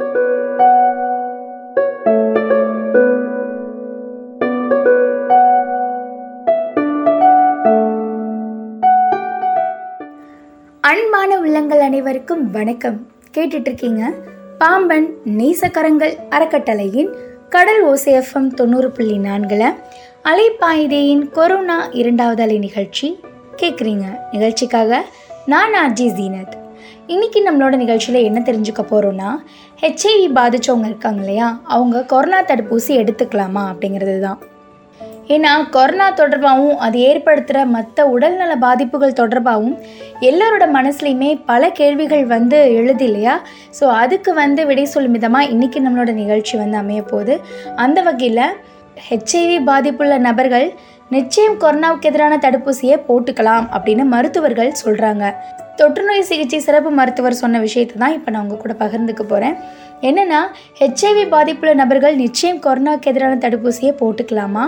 அன்பான உள்ளங்கள் அனைவருக்கும் வணக்கம். கேட்டுட்டு இருக்கீங்க பாம்பன் நேசக்கரங்கள் அறக்கட்டளையின் கடல் ஓசேஃபம் தொண்ணூறு புள்ளி நான்குல அலைப்பாயுதேயின் கொரோனா இரண்டாவது அலை நிகழ்ச்சி கேட்குறீங்க. நிகழ்ச்சிக்காக நான் ஆர்ஜி ஜீனத். இன்னைக்கு நம்மளோட நிகழ்ச்சியில் என்ன தெரிஞ்சுக்க போகிறோன்னா ஹெச்ஐவி பாதித்தவங்க இருக்காங்க இல்லையா? அவங்க கொரோனா தடுப்பூசி எடுத்துக்கலாமா அப்படிங்கிறது தான் ஏன்னா கொரோனா தொடர்பாகவும் அது ஏற்படுத்துகிற மற்ற உடல்நல பாதிப்புகள் தொடர்பாகவும் எல்லாரோட மனசுலையுமே பல கேள்விகள் வந்து எழுது இல்லையா? ஸோ அதுக்கு வந்து விடை சொல்லும் விதமாக இன்றைக்கி நம்மளோட நிகழ்ச்சி வந்து அமைய போகுது அந்த வகையில் ஹெச்ஐவி பாதிப்புள்ள நபர்கள் நிச்சயம் கொரோனாவுக்கு எதிரான தடுப்பூசியை போட்டுக்கலாம் அப்படின்னு மருத்துவர்கள் சொல்கிறாங்க தொற்றுநோய் சிகிச்சை சிறப்பு மருத்துவர் சொன்ன விஷயத்தை தான் இப்போ நான் உங்கள் கூட பகிர்ந்துக்க போகிறேன் என்னென்னா ஹெச்ஐவி பாதிப்புள்ள நபர்கள் நிச்சயம் கொரோனாவுக்கு எதிரான தடுப்பூசியை போட்டுக்கலாமா?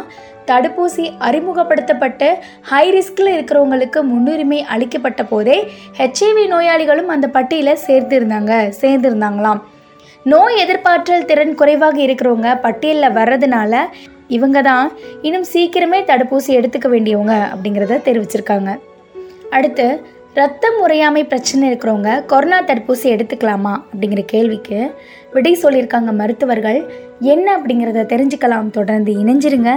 தடுப்பூசி அறிமுகப்படுத்தப்பட்டு ஹை ரிஸ்கில் இருக்கிறவங்களுக்கு முன்னுரிமை அளிக்கப்பட்ட போதே ஹெச்ஐவி நோயாளிகளும் அந்த பட்டியலில் சேர்த்திருந்தாங்க சேர்ந்திருந்தாங்களாம் நோய் எதிர்ப்பாற்றல் திறன் குறைவாக இருக்கிறவங்க பட்டியலில் வர்றதுனால இவங்க தான் இன்னும் சீக்கிரமே தடுப்பூசி எடுத்துக்க வேண்டியவங்க அப்படிங்கிறத தெரிவிச்சிருக்காங்க. அடுத்து ரத்தம் உறையாமை பிரச்சனை இருக்கிறவங்க கொரோனா தடுப்பூசி எடுத்துக்கலாமா அப்படிங்கிற கேள்விக்கு விடை சொல்லியிருக்காங்க மருத்துவர்கள். என்ன அப்படிங்கிறத தெரிஞ்சுக்கலாம். தொடர்ந்து இணைஞ்சிருங்க.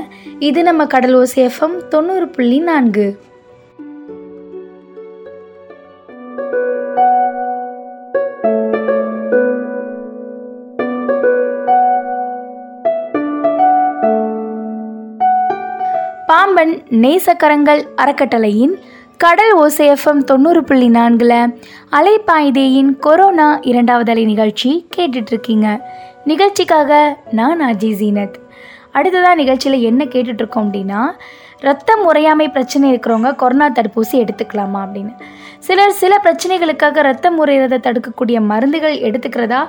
இது நம்ம கடலூர் சேஃபம் தொண்ணூறு புள்ளி நான்கு. அன்பன் நேசக்கரங்கள் அறக்கட்டளையின் கடல் ஓசேஎஃப்எம் தொண்ணூறு புள்ளி நான்கில் அலைப்பாய்தேயின் கொரோனா இரண்டாவது அலை நிகழ்ச்சி கேட்டுட்ருக்கீங்க. நிகழ்ச்சிக்காக நான் அஜய் ஜீனத். அடுத்ததாக நிகழ்ச்சியில் என்ன கேட்டுட்ருக்கோம் அப்படின்னா ரத்தம் உறையாமை பிரச்சனை இருக்கிறவங்க கொரோனா தடுப்பூசி எடுத்துக்கலாமா அப்படின்னு. சிலர் சில பிரச்சனைகளுக்காக ரத்தம் முறையிறதை தடுக்கக்கூடிய மருந்துகள் எடுத்துக்கிறதா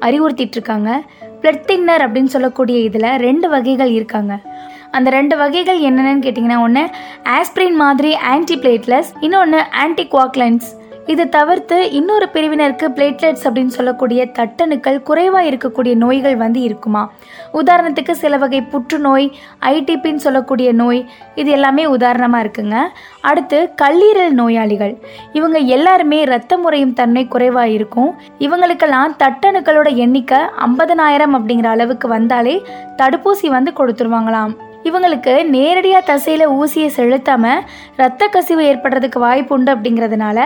அறிவுறுத்திட்டு இருக்காங்க பிளட் தின்னர் அப்படின்னு சொல்லக்கூடிய இதில் ரெண்டு வகைகள் இருக்காங்க. அந்த ரெண்டு வகைகள் என்னென்னு கேட்டிங்கன்னா ஒன்று ஆஸ்பிரின் மாதிரி ஆன்டி பிளேட்லெஸ் இன்னொன்று ஆன்டி குவாக்லன்ஸ் இது தவிர்த்து இன்னொரு பிரிவினருக்கு பிளேட்லெட்ஸ் அப்படின்னு சொல்லக்கூடிய தட்டணுக்கள் குறைவாக இருக்கக்கூடிய நோய்கள் வந்து இருக்குமா? உதாரணத்துக்கு சில வகை புற்றுநோய் ஐடிபின்னு சொல்லக்கூடிய நோய் இது எல்லாமே உதாரணமாக இருக்குங்க. அடுத்து கல்லீரல் நோயாளிகள். இவங்க எல்லாருமே ரத்த முறையும் தன்மை குறைவாக இருக்கும். இவங்களுக்கெல்லாம் தட்டணுக்களோட எண்ணிக்கை ஐம்பதனாயிரம் அப்படிங்கிற அளவுக்கு வந்தாலே தடுப்பூசி வந்து கொடுத்துருவாங்களாம். இவங்களுக்கு நேரடியாக தசையில் ஊசியை செலுத்தாமல் ரத்த கசிவு ஏற்படுறதுக்கு வாய்ப்பு உண்டு அப்படிங்கிறதுனால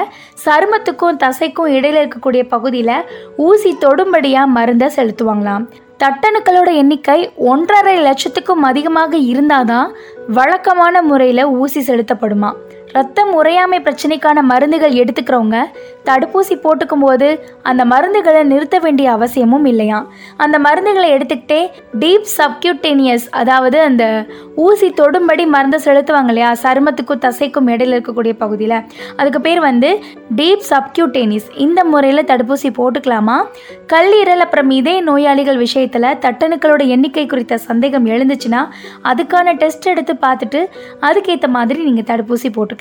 சருமத்துக்கும் தசைக்கும் இடையில இருக்கக்கூடிய பகுதியில் ஊசி தொடும்படியாக மருந்தை செலுத்துவாங்களாம். தட்டணுக்களோட எண்ணிக்கை ஒன்றரை லட்சத்துக்கும் அதிகமாக இருந்தாதான் வழக்கமான முறையில் ஊசி செலுத்தப்படுமா. ரத்தம் உறையாமை பிரச்சனைக்கான மருந்துகள் எடுத்துக்கிறவங்க தடுப்பூசி போட்டுக்கும் போது அந்த மருந்துகளை நிறுத்த வேண்டிய அவசியமும் இல்லையா? அந்த மருந்துகளை எடுத்துக்கிட்டே டீப் சப்கியூட்டேனியஸ் அதாவது அந்த ஊசி தொடும்படி மருந்து செலுத்துவாங்க இல்லையா? சருமத்துக்கும் தசைக்கும் இடையில இருக்கக்கூடிய பகுதியில். அதுக்கு பேர் வந்து டீப் சப்கியூட்டேனிஸ் இந்த முறையில் தடுப்பூசி போட்டுக்கலாமா? கல்லீரல் அப்புறம் இதே நோயாளிகள் விஷயத்தில் தட்டணுக்களோட எண்ணிக்கை குறித்த சந்தேகம் எழுந்துச்சுன்னா அதுக்கான டெஸ்ட் எடுத்து பார்த்துட்டு அதுக்கேற்ற மாதிரி நீங்கள் தடுப்பூசி போட்டுக்கலாம்.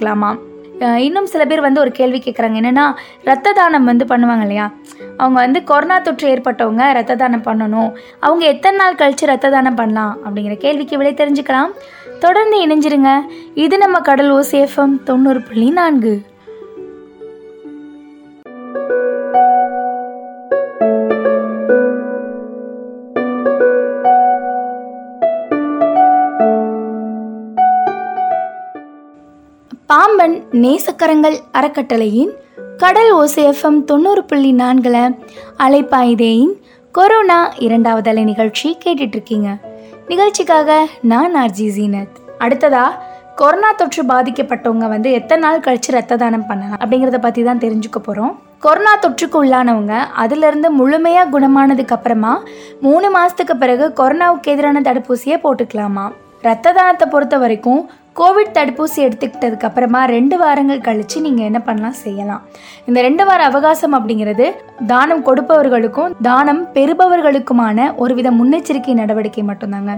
இன்னும் சில பேர் வந்து ஒரு கேள்வி கேட்குறாங்க. என்னென்னா ரத்த தானம் வந்து பண்ணுவாங்க இல்லையா? அவங்க வந்து கொரோனா தொற்று ஏற்பட்டவங்க ரத்த தானம் பண்ணணும். அவங்க எத்தனை நாள் கழித்து ரத்த தானம் பண்ணலாம் அப்படிங்கிற கேள்விக்கு விலை தெரிஞ்சுக்கலாம். தொடர்ந்து இணைஞ்சிருங்க. இது நம்ம கடல் ஓசேஃபம் தொண்ணூறு புள்ளி நான்கு. நேசக்கரங்கள் அறக்கட்டளையின் கடல் ஓசேஃபம் தொண்ணூறு புள்ளி நான்கில் அலைப்பாயுதேயின் கொரோனா இரண்டாவது அலை நிகழ்ச்சி கேட்டுட்ருக்கீங்க. நிகழ்ச்சிக்காக நான் ஆர்ஜி ஜீனத். அடுத்ததா கொரோனா தொற்று பாதிக்கப்பட்டவங்க வந்து எத்தனை நாள் கழிச்சு ரத்த தானம் பண்ணலாம் அப்படிங்கிறத பற்றி தான் தெரிஞ்சுக்க போகிறோம் கொரோனா தொற்றுக்கு உள்ளானவங்க அதிலிருந்து முழுமையாக குணமானதுக்கு அப்புறமா மூணு மாதத்துக்கு பிறகு கொரோனாவுக்கு எதிரான தடுப்பூசியை போட்டுக்கலாமா? ரத்த தானத்தை பொறுத்த வரைக்கும் கோவிட் தடுப்பூசி எடுத்துக்கிட்டதுக்கு அப்புறமா ரெண்டு வாரங்கள் கழிச்சு நீங்கள் என்ன பண்ணலாம் செய்யலாம். இந்த ரெண்டு வார அவகாசம் அப்படிங்கிறது தானம் கொடுப்பவர்களுக்கும் தானம் பெறுபவர்களுக்குமான ஒருவித முன்னெச்சரிக்கை நடவடிக்கை மட்டும்தாங்க.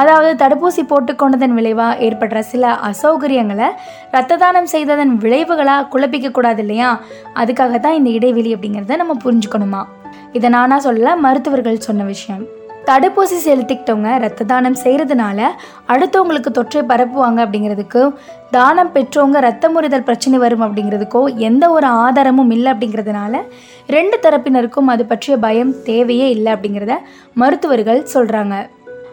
அதாவது தடுப்பூசி போட்டுக்கொண்டதன் விளைவாக ஏற்படுற சில அசௌகரியங்களை ரத்த தானம் செய்ததன் விளைவுகளாக குழப்பிக்க கூடாது இல்லையா? அதுக்காக தான் இந்த இடைவெளி அப்படிங்கிறத நம்ம புரிஞ்சுக்கணுமா? இதை நானா சொல்லல மருத்துவர்கள் சொன்ன விஷயம். தடுப்பூசி செலுத்திக்கிட்டவங்க ரத்த தானம் செய்கிறதுனால அடுத்தவங்களுக்கு தொற்றை பரப்புவாங்க அப்படிங்கிறதுக்கும் தானம் பெற்றவங்க ரத்த முறிதல் பிரச்சனை வரும் அப்படிங்கிறதுக்கோ எந்த ஒரு ஆதாரமும் இல்லை அப்படிங்கிறதுனால ரெண்டு தரப்பினருக்கும் அது பற்றிய பயம் தேவையே இல்லை அப்படிங்கிறத மருத்துவர்கள் சொல்கிறாங்க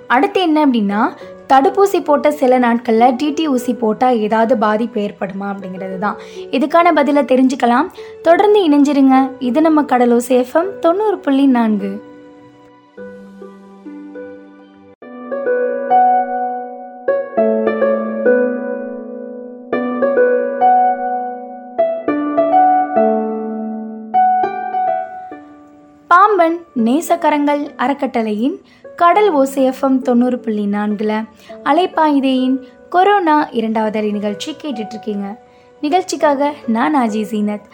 அடுத்து என்ன அப்படின்னா தடுப்பூசி போட்ட சில நாட்களில் டிடி ஊசி போட்டால் ஏதாவது பாதிப்பு ஏற்படுமா அப்படிங்கிறது தான். இதுக்கான பதிலை தெரிஞ்சுக்கலாம். தொடர்ந்து இணைஞ்சிருங்க. இது நம்ம கடலோ சேஃபம் தொண்ணூறு புள்ளி நான்கு. பாம்பன் நேசக்கரங்கள் அறக்கட்டளையின் கடல் ஓசைஎஃப்எம் தொண்ணூறு புள்ளி நான்கில் அலைப்பாயுதேயின் கொரோனா இரண்டாவது அலை நிகழ்ச்சி கேட்டுட்ருக்கீங்க. நிகழ்ச்சிக்காக நான் அஜி சீனத்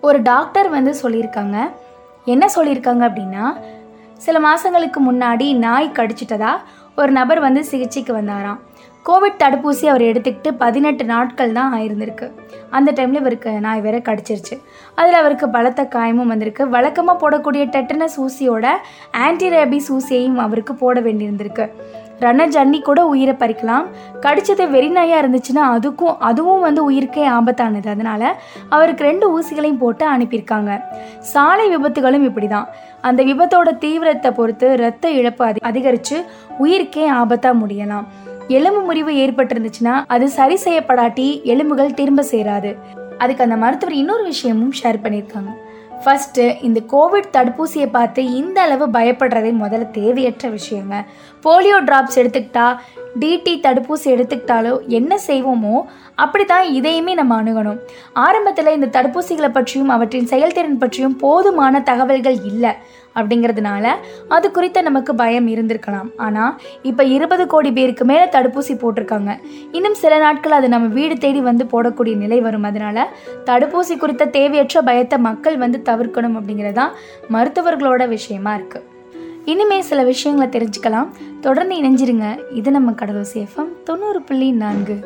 ஒரு டாக்டர் வந்து சொல்லியிருக்காங்க. என்ன சொல்லியிருக்காங்க அப்படின்னா சில மாதங்களுக்கு முன்னாடி நாய் கடிச்சிட்டதா? ஒரு நபர் வந்து சிகிச்சைக்கு வந்தாராம். கோவிட் தடுப்பூசி அவர் எடுத்துக்கிட்டு பதினெட்டு நாட்கள் தான் ஆயிருந்திருக்கு. அந்த டைமில் இவருக்கு நாய் வேற கடிச்சிருச்சு. அதில் அவருக்கு பலத்த காயமும் வந்திருக்கு. வழக்கமாக போடக்கூடிய டெட்டனஸ் ஊசியோட ஆன்டிரேபிஸ் ஊசியையும் அவருக்கு போட வேண்டியிருந்திருக்கு. ரன்னர் ஜன்னி கூட உயிரை பறிக்கலாம். கடிச்சது வெறிநாயாக இருந்துச்சுன்னா அதுக்கும் அதுவும் வந்து உயிருக்கே ஆபத்தானது. அதனால அவருக்கு ரெண்டு ஊசிகளையும் போட்டு அனுப்பியிருக்காங்க. சாலை விபத்துகளும் இப்படி தான் அந்த விபத்தோட தீவிரத்தை பொறுத்து இரத்த இழப்பு அதி அதிகரித்து உயிருக்கே ஆபத்தாக முடியலாம். எலும்பு முறிவு ஏற்பட்டிருந்துச்சுன்னா அது சரி செய்யப்படாட்டி எலும்புகள் திரும்ப சேராது. அதுக்கு அந்த மருத்துவர் இன்னொரு விஷயமும் ஷேர் பண்ணியிருக்காங்க. ஃபஸ்ட்டு இந்த கோவிட் தடுப்பூசியை பார்த்து இந்த அளவு பயப்படுறதே முதல்ல தேவையற்ற விஷயங்க. போலியோ ட்ராப்ஸ் எடுத்துக்கிட்டா டிடி தடுப்பூசி எடுத்துக்கிட்டாலோ என்ன செய்வோமோ அப்படி தான் இதையுமே நம்ம அணுகணும். ஆரம்பத்தில் இந்த தடுப்பூசிகளை பற்றியும் அவற்றின் செயல்திறன் பற்றியும் போதுமான தகவல்கள் இல்லை. அப்படிங்கிறதுனால அது குறித்த நமக்கு பயம் இருந்திருக்கலாம். ஆனால் இப்போ இருபது கோடி பேருக்கு மேலே தடுப்பூசி போட்டிருக்காங்க. இன்னும் சில நாட்கள் அது நம்ம வீடு தேடி வந்து போடக்கூடிய நிலை வரும். அதனால தடுப்பூசி குறித்த தேவையற்ற பயத்தை மக்கள் வந்து தவிர்க்கணும் அப்படிங்கிறதான் மருத்துவர்களோட விஷயமா இருக்குது இனிமே சில விஷயங்களை தெரிஞ்சுக்கலாம். தொடர்ந்து இணைஞ்சிருங்க. இது நம்ம கடலூர் சேஃபம் தொண்ணூறு புள்ளி நான்கு.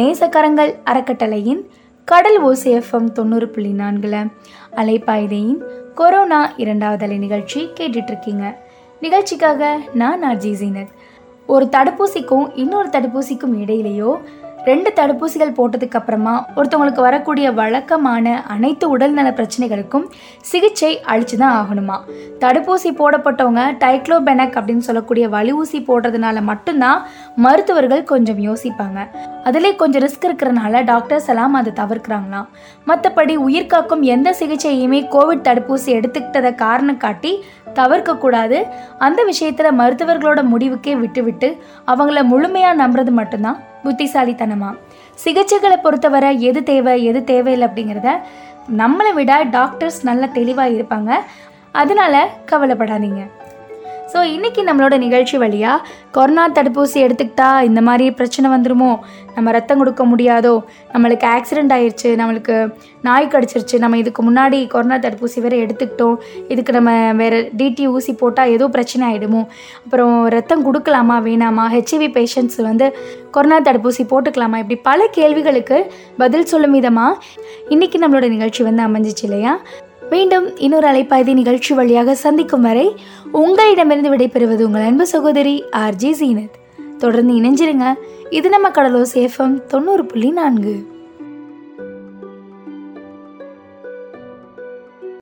நேசக்கரங்கள் அறக்கட்டளையின் கடல் ஓசிஎஃப்எம் தொண்ணூறு புள்ளி நான்கில் அலைப்பாய்தையின் கொரோனா இரண்டாவது அலை நிகழ்ச்சி கேட்டுட்ருக்கீங்க. நிகழ்ச்சிக்காக நான் ஆர்ஜி ஜீனத். ஒரு தடுப்பூசிக்கும் இன்னொரு தடுப்பூசிக்கும் இடையிலேயோ ரெண்டு தடுப்பூசிகள் போட்டதுக்கு அப்புறமா ஒருத்தவங்களுக்கு வரக்கூடிய வழக்கமான அனைத்து உடல்நல பிரச்சனைகளுக்கும் சிகிச்சை அழிச்சு தான் ஆகணுமா? தடுப்பூசி போடப்பட்டவங்க டைக்ளோபெனக் அப்படின்னு சொல்லக்கூடிய வலி ஊசி போடுறதுனால மட்டும்தான் மருத்துவர்கள் கொஞ்சம் யோசிப்பாங்க. அதிலே கொஞ்சம் ரிஸ்க் இருக்கிறனால டாக்டர்ஸ் எல்லாம் அதை தவிர்க்கிறாங்களாம். மற்றபடி உயிர்காக்கும் எந்த சிகிச்சையுமே கோவிட் தடுப்பூசி எடுத்துக்கிட்டதை காரணம் காட்டி தவிர்க்கக்கூடாது அந்த விஷயத்தில் மருத்துவர்களோட முடிவுக்கே விட்டுவிட்டு அவங்கள முழுமையாக நம்புறது மட்டும்தான் புத்திசாலித்தனமா. சிகிச்சைகளை பொறுத்தவரை எது தேவை எது தேவையில்லை அப்படிங்கிறத நம்மளை விட டாக்டர்ஸ் நல்ல தெளிவாக இருப்பாங்க. அதனால கவலைப்படாதீங்க. ஸோ இன்றைக்கி நம்மளோட நிகழ்ச்சி வழியாக கொரோனா தடுப்பூசி எடுத்துக்கிட்டா இந்த மாதிரி பிரச்சனை வந்துருமோ? நம்ம ரத்தம் கொடுக்க முடியாதோ? நம்மளுக்கு ஆக்சிடெண்ட் ஆயிடுச்சு நம்மளுக்கு நாய் கடிச்சிருச்சு நம்ம இதுக்கு முன்னாடி கொரோனா தடுப்பூசி வேறு எடுத்துக்கிட்டோம். இதுக்கு நம்ம வேறு டிடி ஊசி போட்டால் ஏதோ பிரச்சனை ஆகிடுமோ அப்புறம் ரத்தம் கொடுக்கலாமா வேணாமா? ஹெச்ஐவி பேஷண்ட்ஸ் வந்து கொரோனா தடுப்பூசி போட்டுக்கலாமா? இப்படி பல கேள்விகளுக்கு பதில் சொல்லும் விதமாக இன்றைக்கி நம்மளோட நிகழ்ச்சி வந்து அமைஞ்சிச்சு இல்லையா? மீண்டும் இன்னொரு அலைப்பாய்தி நிகழ்ச்சி வழியாக சந்திக்கும் வரை உங்களிடமிருந்து விடைபெறுவது உங்கள் அன்பு சகோதரி ஆர்ஜி ஜீனத். தொடர்ந்து இணைஞ்சிருங்க. இது நம்ம கடலோ சேஃபம் தொண்ணூறு புள்ளி நான்கு.